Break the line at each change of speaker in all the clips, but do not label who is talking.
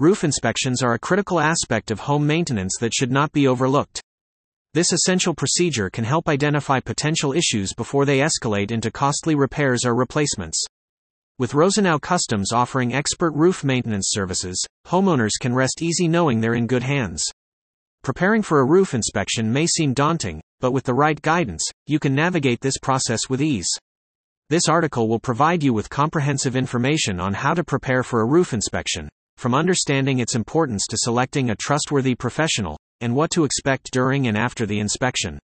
roof inspections are a critical aspect of home maintenance that should not be overlooked. This essential procedure can help identify potential issues before they escalate into costly repairs or replacements. With Rosenow Customs offering expert roof maintenance services, homeowners can rest easy knowing they're in good hands. Preparing for a roof inspection may seem daunting, but with the right guidance, you can navigate this process with ease. This article will provide you with comprehensive information on how to prepare for a roof inspection, from understanding its importance to selecting a trustworthy professional, and what to expect during and after the inspection.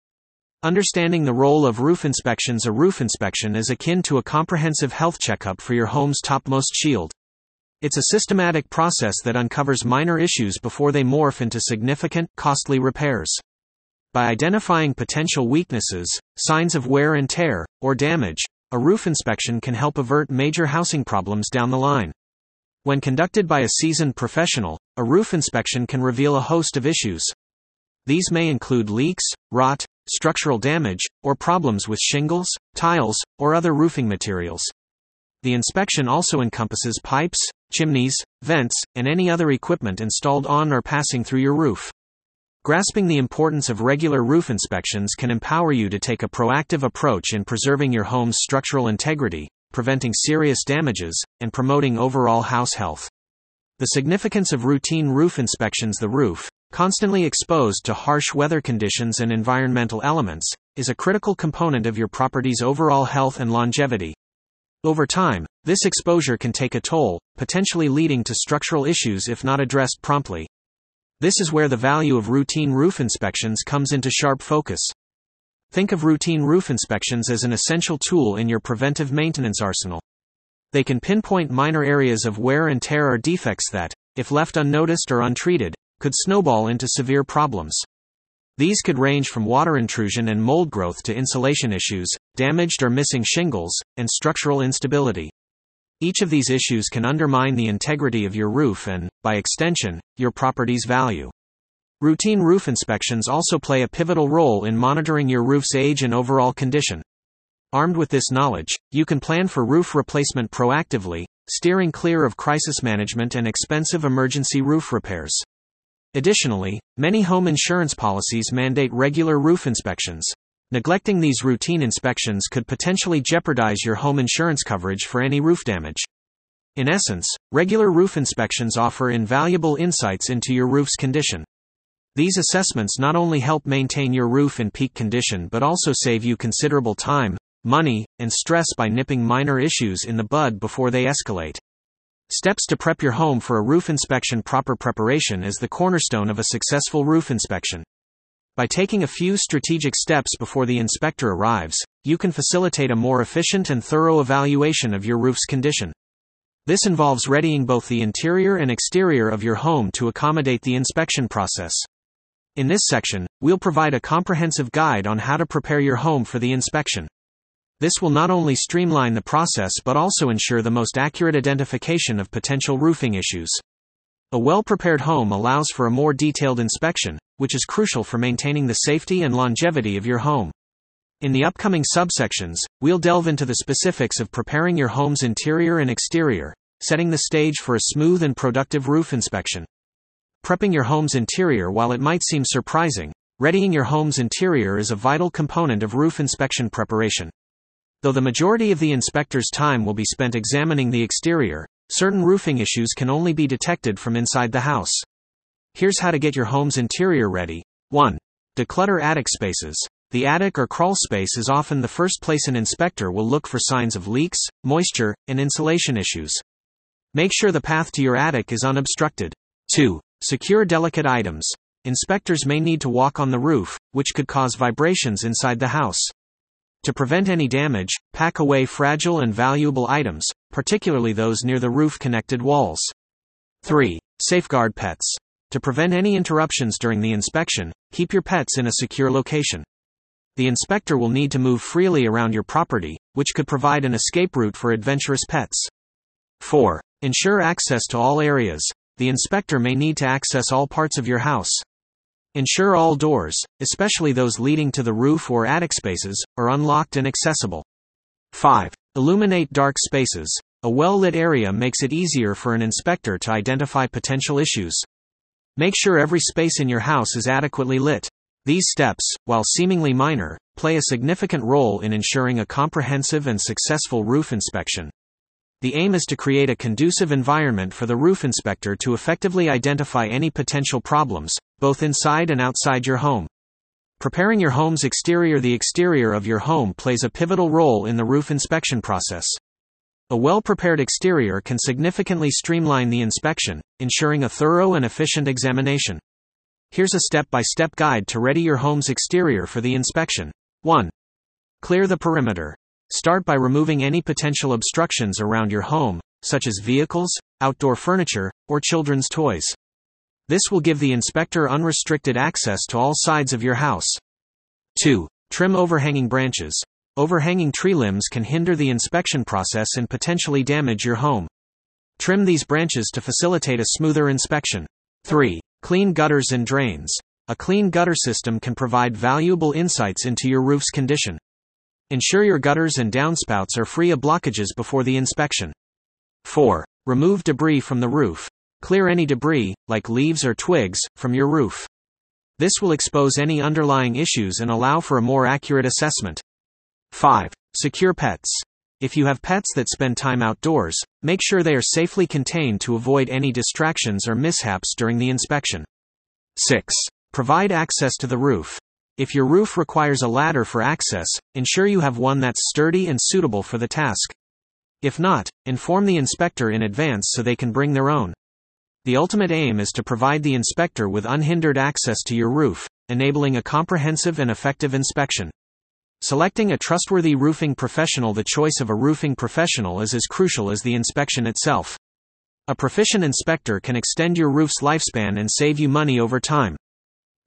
Understanding the role of roof inspections A roof inspection is akin to a comprehensive health checkup for your home's topmost shield. It's a systematic process that uncovers minor issues before they morph into significant, costly repairs. By identifying potential weaknesses, signs of wear and tear, or damage, a roof inspection can help avert major housing problems down the line. When conducted by a seasoned professional, a roof inspection can reveal a host of issues, these may include leaks, rot, structural damage, or problems with shingles, tiles, or other roofing materials. The inspection also encompasses pipes, chimneys, vents, and any other equipment installed on or passing through your roof. Grasping the importance of regular roof inspections can empower you to take a proactive approach in preserving your home's structural integrity, preventing serious damages, and promoting overall house health. The significance of routine roof inspections The roof, constantly exposed to harsh weather conditions and environmental elements, is a critical component of your property's overall health and longevity. Over time, this exposure can take a toll, potentially leading to structural issues if not addressed promptly. This is where the value of routine roof inspections comes into sharp focus. Think of routine roof inspections as an essential tool in your preventive maintenance arsenal. They can pinpoint minor areas of wear and tear or defects that, if left unnoticed or untreated, could snowball into severe problems. These could range from water intrusion and mold growth to insulation issues, damaged or missing shingles, and structural instability. Each of these issues can undermine the integrity of your roof and, by extension, your property's value. Routine roof inspections also play a pivotal role in monitoring your roof's age and overall condition. Armed with this knowledge, you can plan for roof replacement proactively, steering clear of crisis management and expensive emergency roof repairs. Additionally, many home insurance policies mandate regular roof inspections. Neglecting these routine inspections could potentially jeopardize your home insurance coverage for any roof damage. In essence, regular roof inspections offer invaluable insights into your roof's condition. These assessments not only help maintain your roof in peak condition but also save you considerable time, money, and stress by nipping minor issues in the bud before they escalate. Steps to prep your home for a roof inspection Proper preparation is the cornerstone of a successful roof inspection. By taking a few strategic steps before the inspector arrives, you can facilitate a more efficient and thorough evaluation of your roof's condition. This involves readying both the interior and exterior of your home to accommodate the inspection process. In this section, we'll provide a comprehensive guide on how to prepare your home for the inspection. This will not only streamline the process but also ensure the most accurate identification of potential roofing issues. A well prepared home allows for a more detailed inspection, which is crucial for maintaining the safety and longevity of your home. In the upcoming subsections, we'll delve into the specifics of preparing your home's interior and exterior, setting the stage for a smooth and productive roof inspection. Prepping your home's interior While it might seem surprising, readying your home's interior is a vital component of roof inspection preparation. Though the majority of the inspector's time will be spent examining the exterior, certain roofing issues can only be detected from inside the house. Here's how to get your home's interior ready. 1. Declutter attic spaces. The attic or crawl space is often the first place an inspector will look for signs of leaks, moisture, and insulation issues. Make sure the path to your attic is unobstructed. 2. Secure delicate items. Inspectors may need to walk on the roof, which could cause vibrations inside the house. To prevent any damage, pack away fragile and valuable items, particularly those near the roof connected walls. 3. Safeguard pets. To prevent any interruptions during the inspection, keep your pets in a secure location. The inspector will need to move freely around your property, which could provide an escape route for adventurous pets. 4. Ensure access to all areas. The inspector may need to access all parts of your house, Ensure all doors, especially those leading to the roof or attic spaces, are unlocked and accessible. 5. Illuminate dark spaces. A well lit area makes it easier for an inspector to identify potential issues. Make sure every space in your house is adequately lit. These steps, while seemingly minor, play a significant role in ensuring a comprehensive and successful roof inspection. The aim is to create a conducive environment for the roof inspector to effectively identify any potential problems, both inside and outside your home. Preparing your home's exterior The exterior of your home plays a pivotal role in the roof inspection process. A well prepared exterior can significantly streamline the inspection, ensuring a thorough and efficient examination. Here's a step by step guide to ready your home's exterior for the inspection. 1. Clear the perimeter. Start by removing any potential obstructions around your home, such as vehicles, outdoor furniture, or children's toys. This will give the inspector unrestricted access to all sides of your house. 2. Trim overhanging branches. Overhanging tree limbs can hinder the inspection process and potentially damage your home. Trim these branches to facilitate a smoother inspection. 3. Clean gutters and drains. A clean gutter system can provide valuable insights into your roof's condition. Ensure your gutters and downspouts are free of blockages before the inspection. 4. Remove debris from the roof. Clear any debris, like leaves or twigs, from your roof. This will expose any underlying issues and allow for a more accurate assessment. 5. Secure pets. If you have pets that spend time outdoors, make sure they are safely contained to avoid any distractions or mishaps during the inspection. 6. Provide access to the roof. If your roof requires a ladder for access, ensure you have one that's sturdy and suitable for the task. If not, inform the inspector in advance so they can bring their own. The ultimate aim is to provide the inspector with unhindered access to your roof, enabling a comprehensive and effective inspection. Selecting a trustworthy roofing professional The choice of a roofing professional is as crucial as the inspection itself. A proficient inspector can extend your roof's lifespan and save you money over time.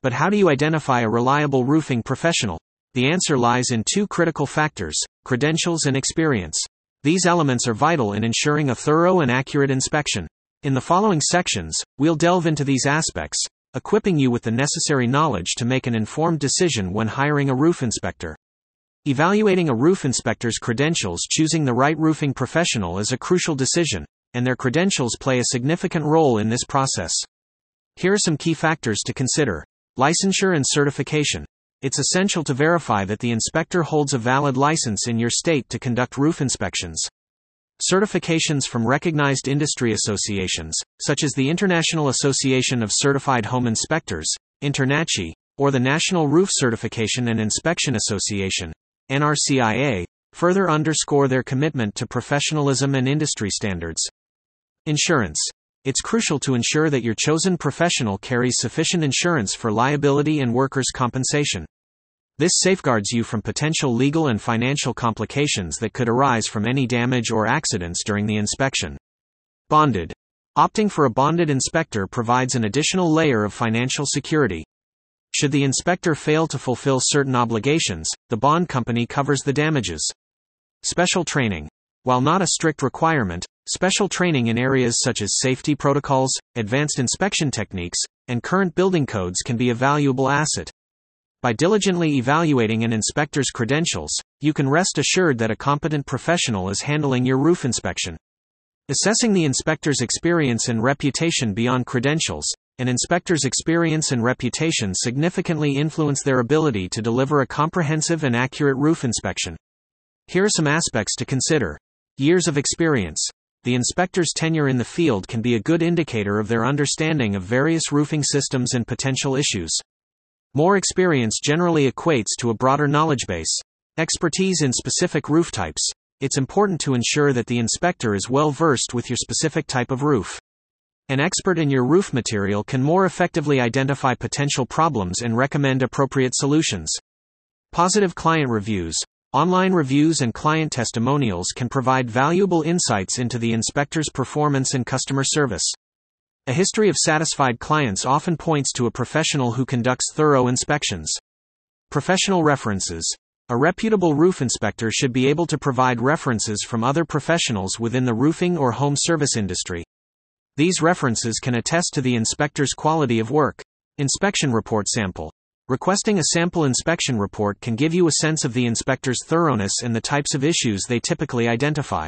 But how do you identify a reliable roofing professional? The answer lies in two critical factors credentials and experience. These elements are vital in ensuring a thorough and accurate inspection. In the following sections, we'll delve into these aspects, equipping you with the necessary knowledge to make an informed decision when hiring a roof inspector. Evaluating a roof inspector's credentials, choosing the right roofing professional is a crucial decision, and their credentials play a significant role in this process. Here are some key factors to consider. Licensure and certification. It's essential to verify that the inspector holds a valid license in your state to conduct roof inspections. Certifications from recognized industry associations, such as the International Association of Certified Home Inspectors, INTERNACHI, or the National Roof Certification and Inspection Association, NRCIA, further underscore their commitment to professionalism and industry standards. Insurance. It's crucial to ensure that your chosen professional carries sufficient insurance for liability and workers' compensation. This safeguards you from potential legal and financial complications that could arise from any damage or accidents during the inspection. Bonded. Opting for a bonded inspector provides an additional layer of financial security. Should the inspector fail to fulfill certain obligations, the bond company covers the damages. Special training. While not a strict requirement, special training in areas such as safety protocols, advanced inspection techniques, and current building codes can be a valuable asset. By diligently evaluating an inspector's credentials, you can rest assured that a competent professional is handling your roof inspection. Assessing the inspector's experience and reputation beyond credentials, an inspector's experience and reputation significantly influence their ability to deliver a comprehensive and accurate roof inspection. Here are some aspects to consider. Years of experience. The inspector's tenure in the field can be a good indicator of their understanding of various roofing systems and potential issues. More experience generally equates to a broader knowledge base. Expertise in specific roof types. It's important to ensure that the inspector is well versed with your specific type of roof. An expert in your roof material can more effectively identify potential problems and recommend appropriate solutions. Positive client reviews. Online reviews and client testimonials can provide valuable insights into the inspector's performance and customer service. A history of satisfied clients often points to a professional who conducts thorough inspections. Professional references. A reputable roof inspector should be able to provide references from other professionals within the roofing or home service industry. These references can attest to the inspector's quality of work. Inspection report sample. Requesting a sample inspection report can give you a sense of the inspector's thoroughness and the types of issues they typically identify.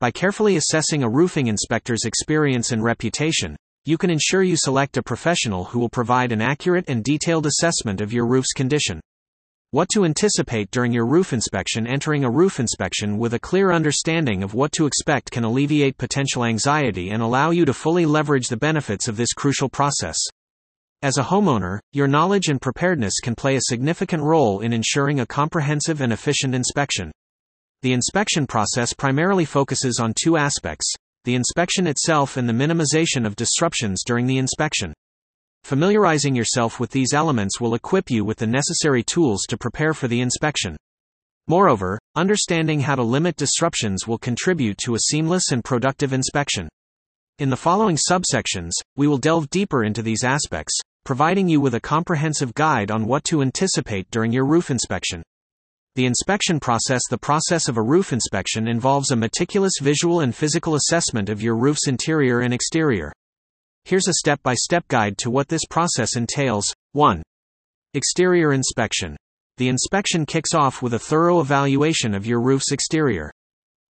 By carefully assessing a roofing inspector's experience and reputation, you can ensure you select a professional who will provide an accurate and detailed assessment of your roof's condition. What to anticipate during your roof inspection Entering a roof inspection with a clear understanding of what to expect can alleviate potential anxiety and allow you to fully leverage the benefits of this crucial process. As a homeowner, your knowledge and preparedness can play a significant role in ensuring a comprehensive and efficient inspection. The inspection process primarily focuses on two aspects the inspection itself and the minimization of disruptions during the inspection. Familiarizing yourself with these elements will equip you with the necessary tools to prepare for the inspection. Moreover, understanding how to limit disruptions will contribute to a seamless and productive inspection. In the following subsections, we will delve deeper into these aspects, providing you with a comprehensive guide on what to anticipate during your roof inspection. The inspection process The process of a roof inspection involves a meticulous visual and physical assessment of your roof's interior and exterior. Here's a step by step guide to what this process entails. 1. Exterior inspection. The inspection kicks off with a thorough evaluation of your roof's exterior.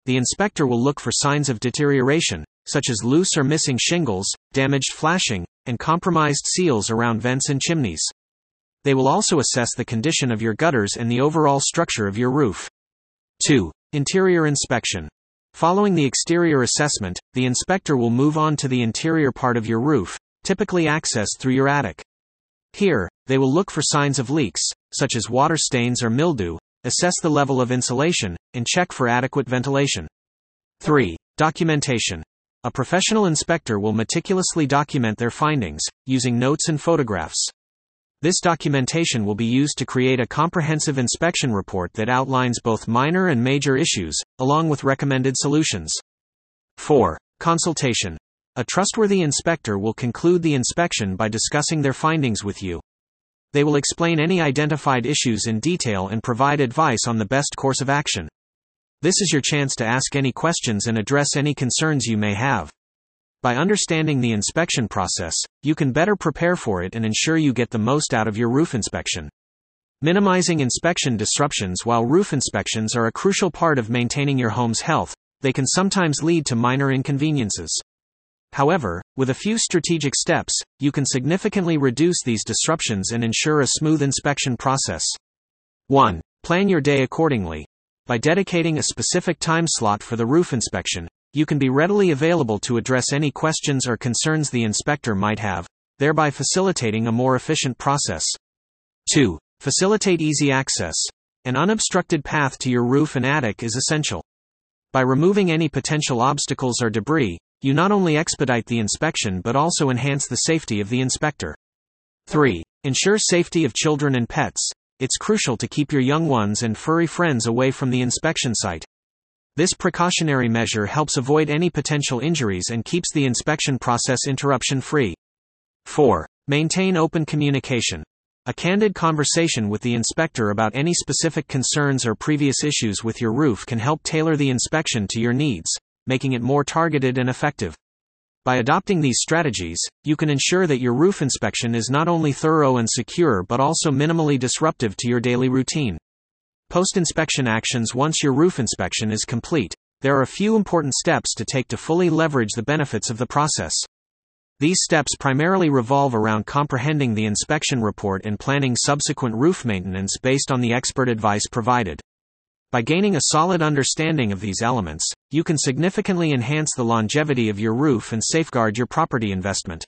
The inspector will look for signs of deterioration, such as loose or missing shingles, damaged flashing, and compromised seals around vents and chimneys. They will also assess the condition of your gutters and the overall structure of your roof. 2. Interior inspection. Following the exterior assessment, the inspector will move on to the interior part of your roof, typically accessed through your attic. Here, they will look for signs of leaks, such as water stains or mildew, assess the level of insulation, and check for adequate ventilation. 3. Documentation. A professional inspector will meticulously document their findings, using notes and photographs. This documentation will be used to create a comprehensive inspection report that outlines both minor and major issues, along with recommended solutions. 4. Consultation. A trustworthy inspector will conclude the inspection by discussing their findings with you. They will explain any identified issues in detail and provide advice on the best course of action. This is your chance to ask any questions and address any concerns you may have. By understanding the inspection process, you can better prepare for it and ensure you get the most out of your roof inspection. Minimizing inspection disruptions While roof inspections are a crucial part of maintaining your home's health, they can sometimes lead to minor inconveniences. However, with a few strategic steps, you can significantly reduce these disruptions and ensure a smooth inspection process. 1. Plan your day accordingly. By dedicating a specific time slot for the roof inspection, you can be readily available to address any questions or concerns the inspector might have, thereby facilitating a more efficient process. 2. Facilitate easy access. An unobstructed path to your roof and attic is essential. By removing any potential obstacles or debris, you not only expedite the inspection but also enhance the safety of the inspector. 3. Ensure safety of children and pets. It's crucial to keep your young ones and furry friends away from the inspection site. This precautionary measure helps avoid any potential injuries and keeps the inspection process interruption free. 4. Maintain open communication. A candid conversation with the inspector about any specific concerns or previous issues with your roof can help tailor the inspection to your needs, making it more targeted and effective. By adopting these strategies, you can ensure that your roof inspection is not only thorough and secure but also minimally disruptive to your daily routine. Post-inspection actions Once your roof inspection is complete, there are a few important steps to take to fully leverage the benefits of the process. These steps primarily revolve around comprehending the inspection report and planning subsequent roof maintenance based on the expert advice provided. By gaining a solid understanding of these elements, you can significantly enhance the longevity of your roof and safeguard your property investment.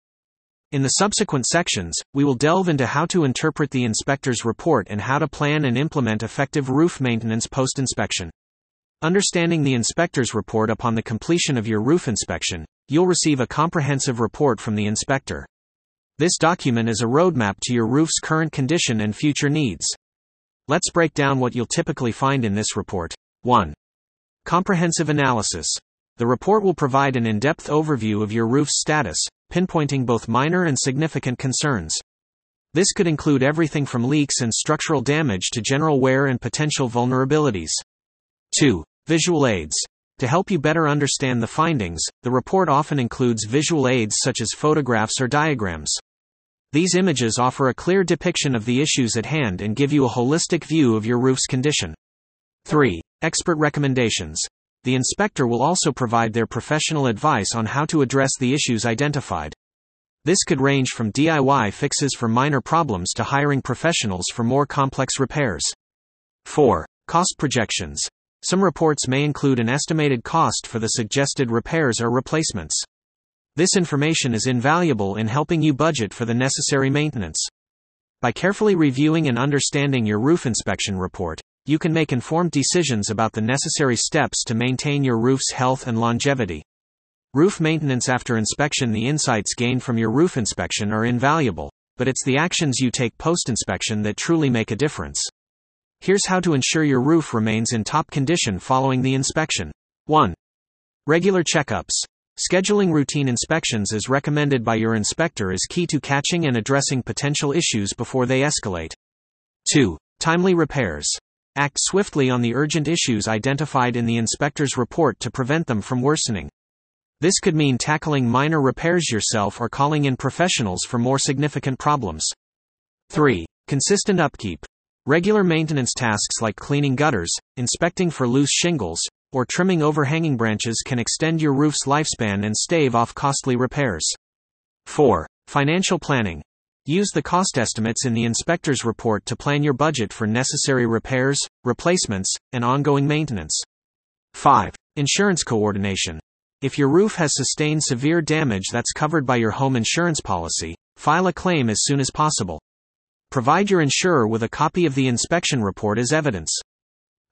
In the subsequent sections, we will delve into how to interpret the inspector's report and how to plan and implement effective roof maintenance post inspection. Understanding the inspector's report upon the completion of your roof inspection, you'll receive a comprehensive report from the inspector. This document is a roadmap to your roof's current condition and future needs. Let's break down what you'll typically find in this report. 1. Comprehensive analysis. The report will provide an in depth overview of your roof's status, pinpointing both minor and significant concerns. This could include everything from leaks and structural damage to general wear and potential vulnerabilities. 2. Visual aids. To help you better understand the findings, the report often includes visual aids such as photographs or diagrams. These images offer a clear depiction of the issues at hand and give you a holistic view of your roof's condition. 3. Expert recommendations. The inspector will also provide their professional advice on how to address the issues identified. This could range from DIY fixes for minor problems to hiring professionals for more complex repairs. 4. Cost projections. Some reports may include an estimated cost for the suggested repairs or replacements. This information is invaluable in helping you budget for the necessary maintenance. By carefully reviewing and understanding your roof inspection report, you can make informed decisions about the necessary steps to maintain your roof's health and longevity. Roof maintenance after inspection The insights gained from your roof inspection are invaluable, but it's the actions you take post inspection that truly make a difference. Here's how to ensure your roof remains in top condition following the inspection. 1. Regular checkups. Scheduling routine inspections as recommended by your inspector is key to catching and addressing potential issues before they escalate. 2. Timely repairs. Act swiftly on the urgent issues identified in the inspector's report to prevent them from worsening. This could mean tackling minor repairs yourself or calling in professionals for more significant problems. 3. Consistent upkeep. Regular maintenance tasks like cleaning gutters, inspecting for loose shingles, or trimming overhanging branches can extend your roof's lifespan and stave off costly repairs. 4. Financial planning. Use the cost estimates in the inspector's report to plan your budget for necessary repairs, replacements, and ongoing maintenance. 5. Insurance coordination. If your roof has sustained severe damage that's covered by your home insurance policy, file a claim as soon as possible. Provide your insurer with a copy of the inspection report as evidence.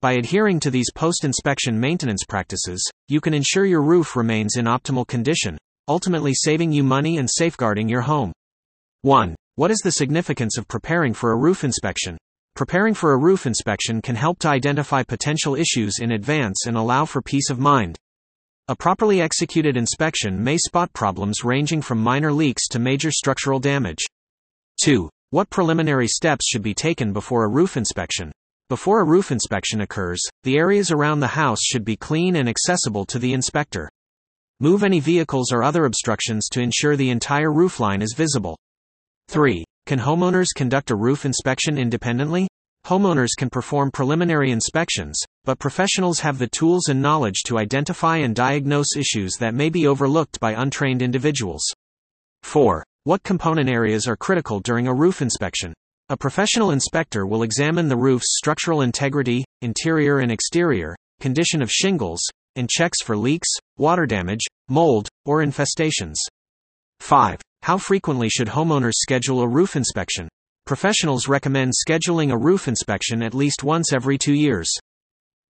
By adhering to these post inspection maintenance practices, you can ensure your roof remains in optimal condition, ultimately saving you money and safeguarding your home. 1. What is the significance of preparing for a roof inspection? Preparing for a roof inspection can help to identify potential issues in advance and allow for peace of mind. A properly executed inspection may spot problems ranging from minor leaks to major structural damage. 2. What preliminary steps should be taken before a roof inspection? Before a roof inspection occurs, the areas around the house should be clean and accessible to the inspector. Move any vehicles or other obstructions to ensure the entire roofline is visible. 3. Can homeowners conduct a roof inspection independently? Homeowners can perform preliminary inspections, but professionals have the tools and knowledge to identify and diagnose issues that may be overlooked by untrained individuals. 4. What component areas are critical during a roof inspection? A professional inspector will examine the roof's structural integrity, interior and exterior, condition of shingles, and checks for leaks, water damage, mold, or infestations. 5. How frequently should homeowners schedule a roof inspection? Professionals recommend scheduling a roof inspection at least once every two years.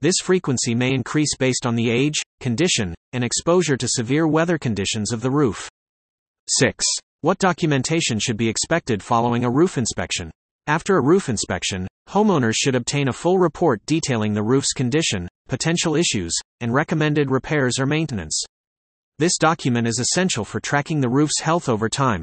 This frequency may increase based on the age, condition, and exposure to severe weather conditions of the roof. 6. What documentation should be expected following a roof inspection? After a roof inspection, homeowners should obtain a full report detailing the roof's condition, potential issues, and recommended repairs or maintenance. This document is essential for tracking the roof's health over time.